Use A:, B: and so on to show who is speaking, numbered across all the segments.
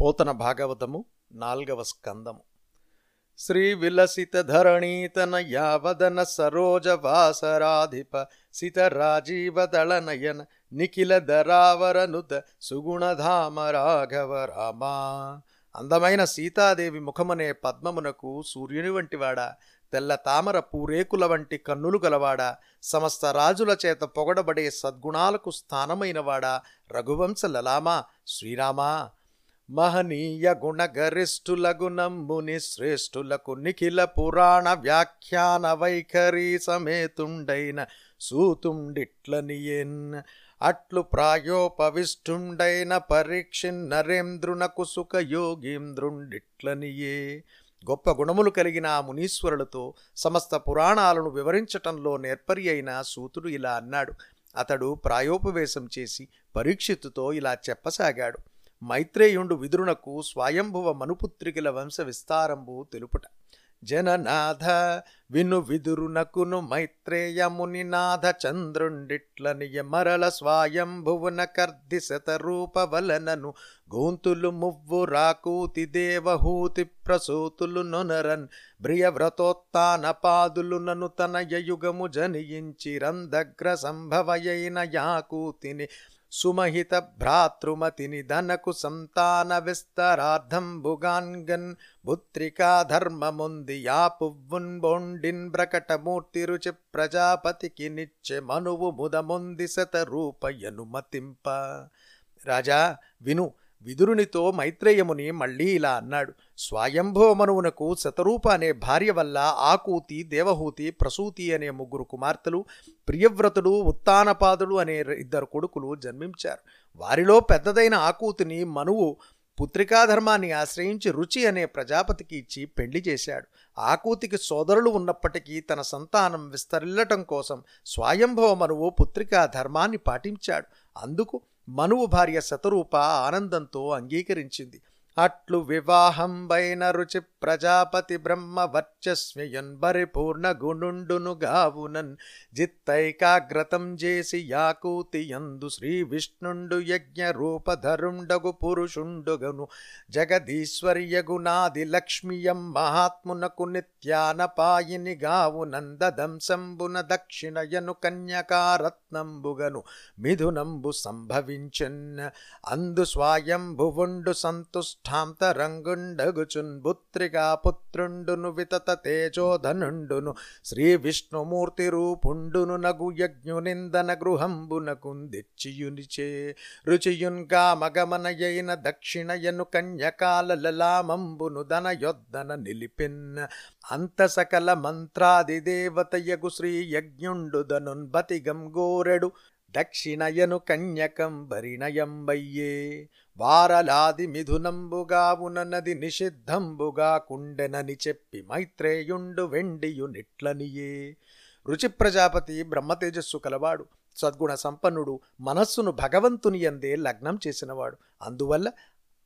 A: పోతన భాగవతము నాల్గవ స్కందము. శ్రీ విలసిత ధరణీతన యావదన సరోజ వాసరాధిప సిత రాజీవ నిఖిల ధరావరనుత సుగుణధామ రాఘవ రామా అందమైన సీతాదేవి ముఖమనే పద్మమునకు సూర్యుని వంటివాడా తెల్ల తామర పూరేకుల వంటి కన్నులు గలవాడా సమస్త రాజుల చేత పొగడబడే సద్గుణాలకు స్థానమైనవాడా రఘువంశ లలామా శ్రీరామా. మహనీయ గుణగరిష్ఠులగు నమ్ముని శ్రేష్ఠులకు నిఖిల పురాణ వ్యాఖ్యాన వైఖరి సమేతుండైన సూతుండిట్లనియేన్. అట్లు ప్రాయోపవిష్ఠుండైన పరీక్షిన్ నరేంద్రునకు సుఖయోగీంద్రుండిట్లనియే. గొప్ప గుణములు కలిగిన ఆ మునీశ్వరులతో సమస్త పురాణాలను వివరించటంలో నేర్పరి అయిన సూతుడు ఇలా అన్నాడు. అతడు ప్రాయోపవేశం చేసి పరీక్షిత్తుతో ఇలా చెప్పసాగాడు. మైత్రేయుండు విదురునకు స్వయంభువ మనుపుత్రికల వంశ విస్తారంబు తెలుపుట. జననాథ విను విదురునకును మైత్రేయముని నాథ చంద్రుండిట్లని మరల స్వయంభువున కర్ది రూపవలనను గోంతులు మువ్వు రాకూతి దేవహూతి ప్రసూతులు నొనరన్ బ్రియవ్రతోత్తాన పాదులు నను తన యయుగము జనియించి రంధగ్ర సంభవయైన యాకూతిని సుమహిత భ్రాతృమతిని ధనకు సంతాన విస్తరార్థంబుగాన్గన్ పుత్రికా ధర్మముంది యా పువ్వున్ బొండిన్ బ్రకటమూర్తి రుచి ప్రజాపతికి నిచ్చే మనువు ముదముంది శత రూపయనుమతింప రాజా విను విదురునితో మైత్రేయముని మళ్ళీ ఇలా అన్నాడు. స్వయంభవమనువునకు శతరూప అనే భార్య వల్ల ఆకూతి దేవహూతి ప్రసూతి అనే ముగ్గురు కుమార్తెలు ప్రియవ్రతుడు ఉత్తానపాదుడు అనే ఇద్దరు కొడుకులు జన్మించారు. వారిలో పెద్దదైన ఆకూతిని మనువు పుత్రికాధర్మాన్ని ఆశ్రయించి రుచి అనే ప్రజాపతికి ఇచ్చి పెళ్ళి చేశాడు. ఆకూతికి సోదరులు ఉన్నప్పటికీ తన సంతానం విస్తరిల్లటం కోసం స్వయంభవ మనువు పుత్రికా ధర్మాన్ని పాటించాడు. అందుకు మనువు భార్య శతరూప ఆనందంతో అంగీకరించింది. అట్లు వివాహం బైన రుచి ప్రజాపతి బ్రహ్మ వర్చస్వ్యయన్ పరిపూర్ణ గుణుండును గావునన్ జిత్తైకాగ్రతం చేసి యాకూతి యందు శ్రీ విష్ణుండు యజ్ఞ రూపధరుండగు పురుషుండుగను జగదీశ్వర్యగునాది లక్ష్మియం మహాత్మునకు నిత్యానపాయిని గావునందదంశంబున దక్షిణయను కన్యకారత్నంబుగను మిథునంబు సంభవించన్. అందు స్వాయంభువుండు సంతుష్టాంతరంగుండగుచున్ పుత్రిగా పుత్రుండును వితత తేజోధనుండును. శ్రీ విష్ణుమూర్తి రూపుండును నగు యజ్ఞునిందన గృహంబునకుందిచ్చియునిచే రుచియున్ కామగమనయైన దక్షిణయను కన్యకాల లలామంబును దన యొద్దన నిలిపిన్. అంత సకల మంత్రాది దేవతయగు శ్రీ యజ్ఞుండు దనున్ బతిగం గోరెడు. దక్షిణయను కన్యకం బరిణయంబయ్యే వారలాది మిథునంబుగావునది నిషిద్ధంబుగా కుండెనని చెప్పి మైత్రేయుండు వెండియు నిట్లనియే. రుచి ప్రజాపతి బ్రహ్మతేజస్సు కలవాడు. సద్గుణ సంపన్నుడు మనస్సును భగవంతుని ఎందే లగ్నం చేసినవాడు. అందువల్ల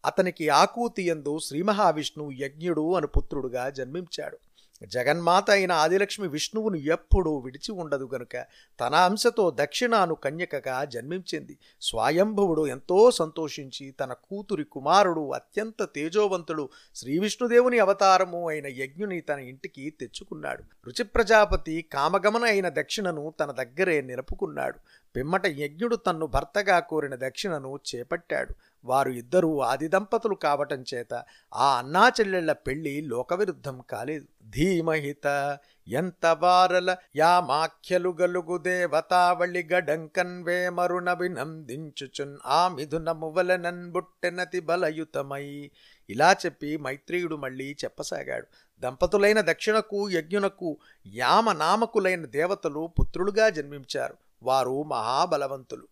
A: అతనికి ఆకూతి ఎందు శ్రీ మహావిష్ణువు యజ్ఞుడు అను పుత్రుడుగా జన్మించాడు. జగన్మాత అయిన ఆదిలక్ష్మి విష్ణువును ఎప్పుడూ విడిచి ఉండదు గనుక తన అంశతో దక్షిణాను కన్యకగా జన్మించింది. స్వయంభువుడు ఎంతో సంతోషించి తన కూతురి కుమారుడు అత్యంత తేజోవంతుడు శ్రీ విష్ణుదేవుని అవతారము అయిన యజ్ఞుని తన ఇంటికి తెచ్చుకున్నాడు. రుచి ప్రజాపతి కామగమన అయిన దక్షిణను తన దగ్గరే నిలుపుకున్నాడు. పిమ్మట యజ్ఞుడు తన్ను భర్తగా కోరిన దక్షిణను చేపట్టాడు. వారు ఇద్దరూ ఆది దంపతులు కావటం చేత ఆ అన్నా చెల్లెళ్ళ పెళ్ళి లోకవిరుద్ధం కాలేదు. ధీమహిత ఎంత వారల యామాఖ్యలు గలుగు దేవతావళి గడంకన్ వేమరునభినందించుచున్ ఆ మిథున వలనన్ బుట్టెనతి బలయుతమై. ఇలా చెప్పి మైత్రేయుడు మళ్ళీ చెప్పసాగాడు. దంపతులైన దక్షిణకు యజ్ఞునకు యామనామకులైన దేవతలు పుత్రులుగా జన్మించారు. వారు మహాబలవంతులు.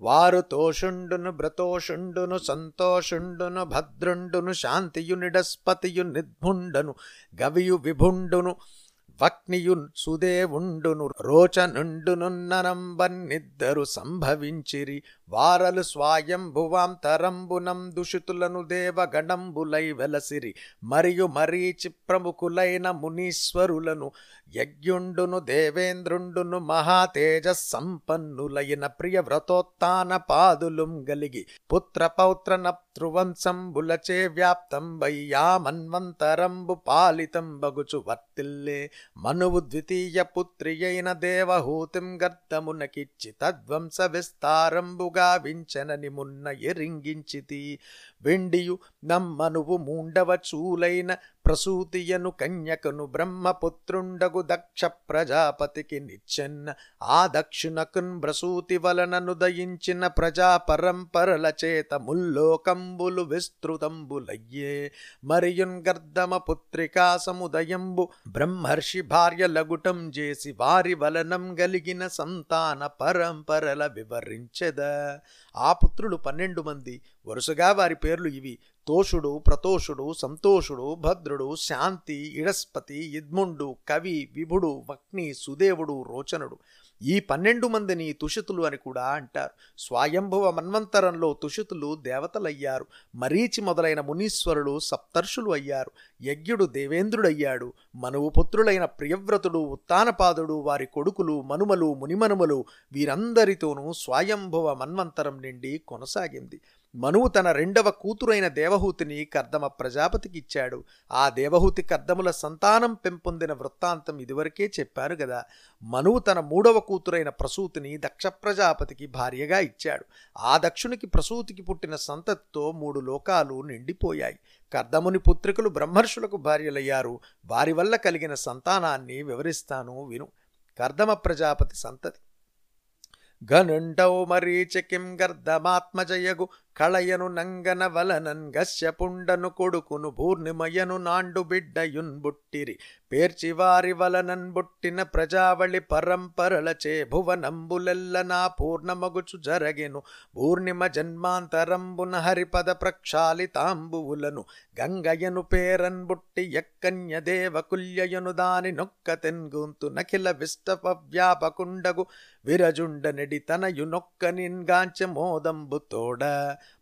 A: వారు తోషుండును బ్రతోషుండును సంతోషుండును భద్రుండును శాంతియు నిడస్పతియు నిర్భుండను గవియు విభుండును వక్నియున్ సుదేవుండును రోచనుండునున్ననంబన్నిద్దరు సంభవించిరి. వారలు స్వాయంభువాంతరంబునం దుషితులను దేవగణంబులై వెలసిరి. మరియు మరీచి ప్రముఖులైన మునీశ్వరులను యజ్ఞుండును దేవేంద్రుండును మహాతేజ సంపన్నులైన ప్రియ వ్రతోత్తాన పాదులుం గలిగి. పుత్ర పౌత్ర నృవంశంబులచే వ్యాప్తం వయ్యామన్వంతరంబు పాలితం బగుచు వర్తిల్లే మనువు ద్వితీయ పుత్రి అయిన దేవహూతిం గర్ధమునకిచ్చి తద్వంశ విస్తారంబుగా వించనని మున్న ఎరింగించితి వెండియు నమ్మనువు మూండవ చూలైన ప్రసూతియను కన్యకను బ్రహ్మపుత్రుండగు దక్ష ప్రజాపతికి నిచ్చెన్న ఆ దక్షిణకున్ ప్రసూతి వలనను దయించిన ప్రజా పరంపరల చేత ముల్లోకంబులు విస్తృతంబులయ్యే మరియున్ గర్ధమ పుత్రికా సముదయంబు బ్రహ్మర్షి భార్య లగుటం చేసి వారి వలనం గలిగిన సంతాన పరంపరల వివరించెద. ఆ పుత్రులు పన్నెండు మంది వరుసగా వారి పేర్లు ఇవి. తోషుడు ప్రతోషుడు సంతోషుడు భద్రుడు శాంతి ఇడస్పతి ఇద్ముండు కవి విభుడు వక్ని సుదేవుడు రోచనుడు. ఈ పన్నెండు మందిని తుషితులు అని కూడా అంటారు. స్వాయంభవ మన్వంతరంలో తుషితులు దేవతలయ్యారు. మరీచి మొదలైన మునీశ్వరులు సప్తర్షులు అయ్యారు. యజ్ఞుడు దేవేంద్రుడయ్యాడు. మనువు పుత్రులైన ప్రియవ్రతుడు ఉత్తానపాదుడు వారి కొడుకులు మనుమలు మునిమనుమలు వీరందరితోనూ స్వాయంభవ మన్వంతరం నిండి కొనసాగింది. మనువు తన రెండవ కూతురైన దేవహూతిని కర్దమ ప్రజాపతికి ఇచ్చాడు ఆ దేవహూతి కర్దముల సంతానం పెంపొందిన వృత్తాంతం ఇదివరకే చెప్పారు కదా మనువు తన మూడవ కూతురైన ప్రసూతిని దక్ష ప్రజాపతికి భార్యగా ఇచ్చాడు. ఆ దక్షునికి ప్రసూతికి పుట్టిన సంతతితో మూడు లోకాలు నిండిపోయాయి. కర్దముని పుత్రికలు బ్రహ్మర్షులకు భార్యలయ్యారు. వారి వల్ల కలిగిన సంతానాన్ని వివరిస్తాను విను. కర్దమ ప్రజాపతి సంతతి. ఘనుండౌ మరీచకిం గర్ధమాత్మజయగు కళయను నంగన వలనన్ గస్యపుండను కొడుకును భూర్ణిమయను నాండు బిడ్డయున్ బుట్టిరి. పేర్చివారి వలనన్ బుట్టిన ప్రజావళి పరంపరలచే భువనంబులెల్ల నా పూర్ణమగుచు జరగెను. పూర్ణిమ జన్మాంతరంబున హరిపద ప్రక్షాళితాంబువులను గంగయను పేరన్ బుట్టి ఎక్కన్య దేవకుల్యయను దాని నొక్క తెన్గుంతు నఖిల విష్టప వ్యాపకుండగు విరజుండ నెడి తనయు నొక్క నిన్గాంచె మోదంబు తోడ.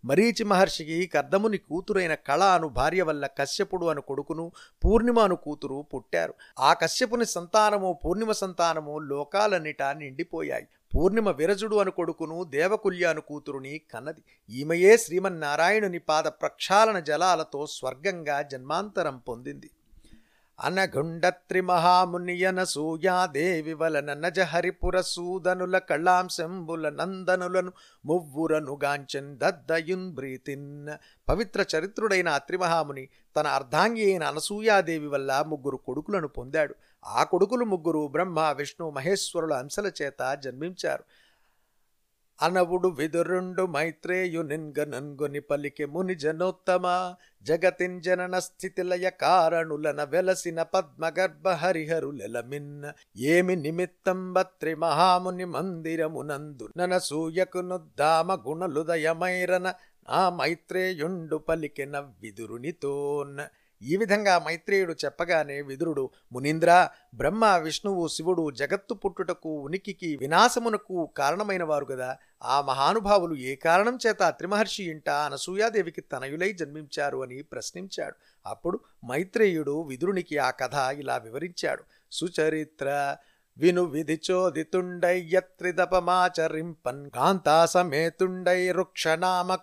A: మరీచి మహర్షికి కర్దముని కూతురైన కళ అను భార్య వల్ల కశ్యపుడు అను కొడుకును పూర్ణిమ అను కూతురు పుట్టారు. ఆ కశ్యపుని సంతానము పూర్ణిమ సంతానము లోకాలన్నిటా నిండిపోయాయి. పూర్ణిమ విరజుడు అను కొడుకును దేవకుల్య అను కూతురుని కన్నది. ఈమెయే శ్రీమన్నారాయణుని పాద ప్రక్షాళన జలాలతో స్వర్గంగా జన్మాంతరం పొందింది. అనగుండత్రి మహామునియన సూయాదేవి వలన నజ హరిపుర సూదనుల కళాంశంబుల నందనులను మువ్వురను గాంచన్ దద్దయున్ బ్రీతిన్ పవిత్ర చరిత్రుడైన అత్రిమహాముని తన అర్ధాంగి అయిన అనసూయాదేవి వల్ల ముగ్గురు కొడుకులను పొందాడు. ఆ కొడుకులు ముగ్గురు బ్రహ్మ విష్ణు మహేశ్వరుల అంశల చేత జన్మించారు. అనవుడు విదురుండు మైత్రేయు నిన్గనన్గొని పలికి ముని జనోత్తమ జగతిన్ జనన స్థితిలయ కారణులన వెలసిన పద్మగర్భ హరిహరులెలమిన్న ఏమి నిమిత్తం బత్రి మహాముని మందిరమునందు ననసూయకునుద్దామ గుణలుదయమైరన ఆ మైత్రేయుండు పలికిన విదురునితోన్ ఈ విధంగా మైత్రేయుడు చెప్పగానే విదురుడు మునీంద్ర బ్రహ్మ విష్ణువు శివుడు జగత్తు పుట్టుటకు ఉనికికి వినాశమునకు కారణమైన వారు కదా ఆ మహానుభావులు ఏ కారణం చేత త్రిమహర్షి ఇంట అనసూయాదేవికి తనయులై జన్మించారు అని ప్రశ్నించాడు. అప్పుడు మైత్రేయుడు విదురునికి ఆ కథ ఇలా వివరించాడు. సుచరిత్ర విను విధిచోదితుండయ్యత్రిదపమాచరింపన్ కాంతాసమేతుండై కాంతా సమేతుండై వృక్షనామ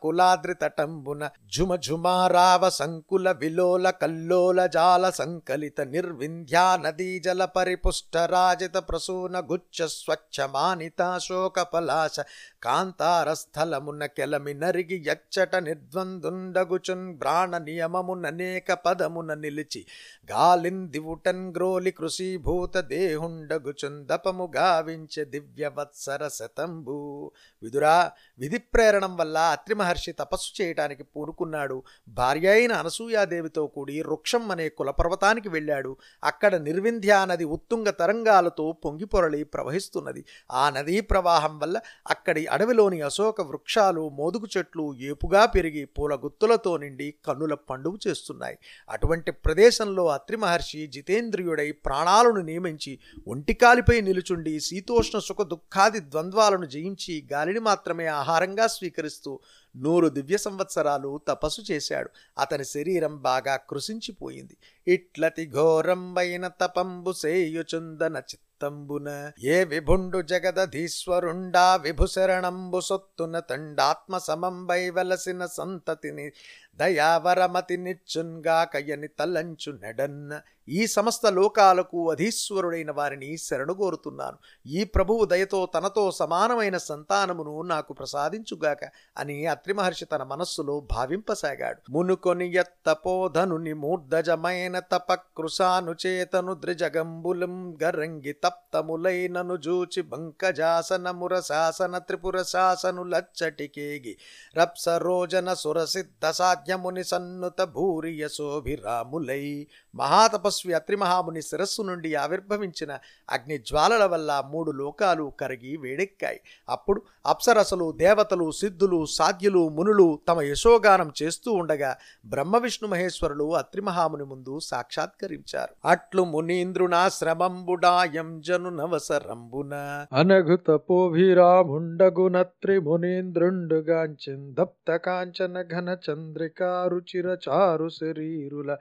A: సంకుల విలోల కల్లోల జాల సంకలిత నిర్వింధ్యా నదీ జల పరిపుష్ట రాజిత ప్రసూన గుచ్చ స్వచ్ఛ మానితా శోక పలాశ కాంతారస్థలమున కెలమి నరిగి యచ్చట నిర్ద్వందుండగుచున్ ప్రాణ నియమముననేక పదమున నిలిచి గాలిందివుటన్ గ్రోలి కృషీభూత దేహుండగుచు చుందపము గావించె దివ్యవత్సర శతంబు. విదురా విధి ప్రేరణం వల్ల అత్రి మహర్షి తపస్సు చేయటానికి పూనుకున్నాడు. భార్య అయిన అనసూయాదేవితో కూడి వృక్షం అనే కులపర్వతానికి వెళ్ళాడు. అక్కడ నిర్వింధ్యా నది ఉత్తుంగ తరంగాలతో పొంగిపొరలి ప్రవహిస్తున్నది. ఆ నదీ ప్రవాహం వల్ల అక్కడి అడవిలోని అశోక వృక్షాలు మోదుగు చెట్లు ఏపుగా పెరిగి పూల గుత్తులతో నిండి కన్నుల పండుగ చేస్తున్నాయి. అటువంటి ప్రదేశంలో అత్రి మహర్షి జితేంద్రియుడై ప్రాణాలను నియమించి ఒంటికా గాలిపై నిలుచుండి శీతోష్ణ సుఖ దుఃఖాది ద్వంద్వాలను జయించి గాలిని మాత్రమే ఆహారంగా స్వీకరిస్తూ నూరు దివ్య సంవత్సరాలు తపస్సు చేశాడు. అతని శరీరం బాగా కృషించిపోయింది ఇట్లతి ఘోరంబైన తపంబు సేయుచుందన చిత్తంబున ఏ విభుండు జగదధీశ్వరుండా విభుశరణంబు సొత్తున తండాత్మ సమంబై వెలసిన సంతతిని దయావరమతి నిచ్చున్గా కయ్యని తలంచు నెడన్న. ఈ సమస్త లోకాలకు అధీశ్వరుడైన వారిని శరణుగోరుతున్నాను ఈ ప్రభువు దయతో తనతో సమానమైన సంతానమును నాకు ప్రసాదించుగాక అని అత్రి మహర్షి తన మనస్సులో భావింపసాగాడు. మునుకొని ఎత్తపోధనుని మూర్ధజమైన తపకృశానుచేతను ద్రిజగంబులం గరంగి తప్తములైనను జూచి బంకజాసనముర శాసన త్రిపుర శాసను లచ్చటికేగి రప్సరోజన సురసిద్ధ సాధ్యముని సన్నుత భూరియ శోభిరాములై మహాతపస్వి అత్రి మహాముని శిరస్సు నుండి ఆవిర్భవించిన అగ్ని జ్వాలల వల్ల మూడు లోకాలు కరిగి వేడెక్కాయి. అప్పుడు అప్సరసలు దేవతలు సిద్ధులు సాధ్యులు మునులు తమ యశోగానం చేస్తూ ఉండగా బ్రహ్మ విష్ణు మహేశ్వరులు అత్రిమహాముని ముందు సాక్షాత్కరించారు. అట్లు మునీంద్రునాశ్రమంబుడాయం జను నవసరంబున.
B: తపోభిరాముండగునత్రి మునీంద్రుండుగాంచెన్ దప్త కాంచన ఘన చంద్రికారుచిర చారు శరీరుల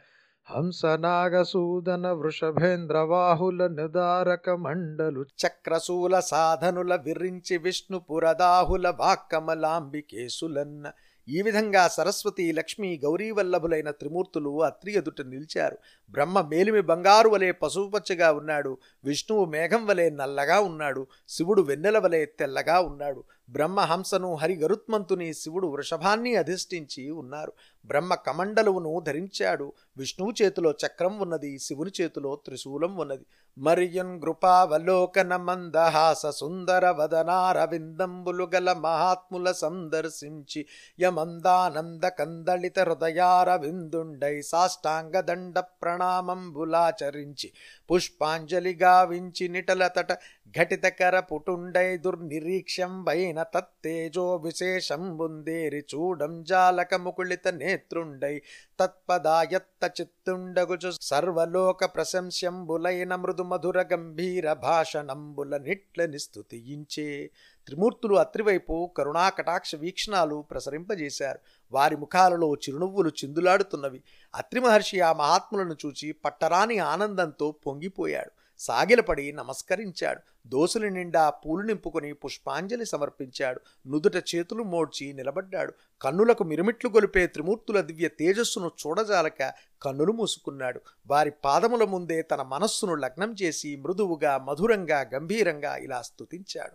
B: హంసనాగసూదన వృషభేంద్రవాహుల నిదారక మండలు
A: చక్రశూల సాధనుల విరించి విష్ణు పురదాహుల వాక్కమలాంబికేశులన్న ఈ విధంగా సరస్వతి లక్ష్మి గౌరీవల్లభులైన త్రిమూర్తులు అత్రి ఎదుట నిలిచారు. బ్రహ్మ మేలిమి బంగారు వలె పసుపుపచ్చగా ఉన్నాడు. విష్ణువు మేఘం వలె నల్లగా ఉన్నాడు. శివుడు వెన్నెల వలె తెల్లగా ఉన్నాడు. బ్రహ్మహంసను హరిగరుత్మంతుని శివుడు వృషభాన్ని అధిష్ఠించి ఉన్నారు. బ్రహ్మ కమండలువును ధరించాడు. విష్ణువు చేతిలో చక్రం ఉన్నది. శివుని చేతిలో త్రిశూలం ఉన్నది. మరియన్ కృపావలోకన మందహాస సుందర వదనారవిందంబులు గల మహాత్ముల సందర్శించి యమందానంద కందళిత హృదయారవిందుండై సాష్టాంగ దండ ప్రణామంబులాచరించి పుష్పాంజలి గావించి నిటలతట ఘటితకర పుటుండై దుర్నిరీక్షం వైన తత్తేజో విశేషం బుందేరి చూడం జాలక ముకుళిత నేత్రుండై తత్పదాయత్త చిత్తుండగుచు సర్వలోక ప్రశంస్యంబులైన మృదు మధుర గంభీర భాషణంబుల నిట్లని స్థుతించే త్రిమూర్తులు అత్రివైపు కరుణా కటాక్ష వీక్షణాలు ప్రసరింపజేశారు. వారి ముఖాలలో చిరునవ్వులు చిందులాడుతున్నవి. అత్రి మహర్షి ఆ మహాత్ములను చూచి పట్టరాని ఆనందంతో పొంగిపోయాడు. సాగిలపడి నమస్కరించాడు. దోసులు నిండా పూలు నింపుకొని పుష్పాంజలి సమర్పించాడు. నుదుట చేతులు మోడ్చి నిలబడ్డాడు. కన్నులకు మిరుమిట్లు గొలిపే త్రిమూర్తుల దివ్య తేజస్సును చూడజాలక కన్నులు మూసుకున్నాడు. వారి పాదముల ముందే తన మనస్సును లగ్నం చేసి మృదువుగా మధురంగా గంభీరంగా ఇలా స్తుతించాడు.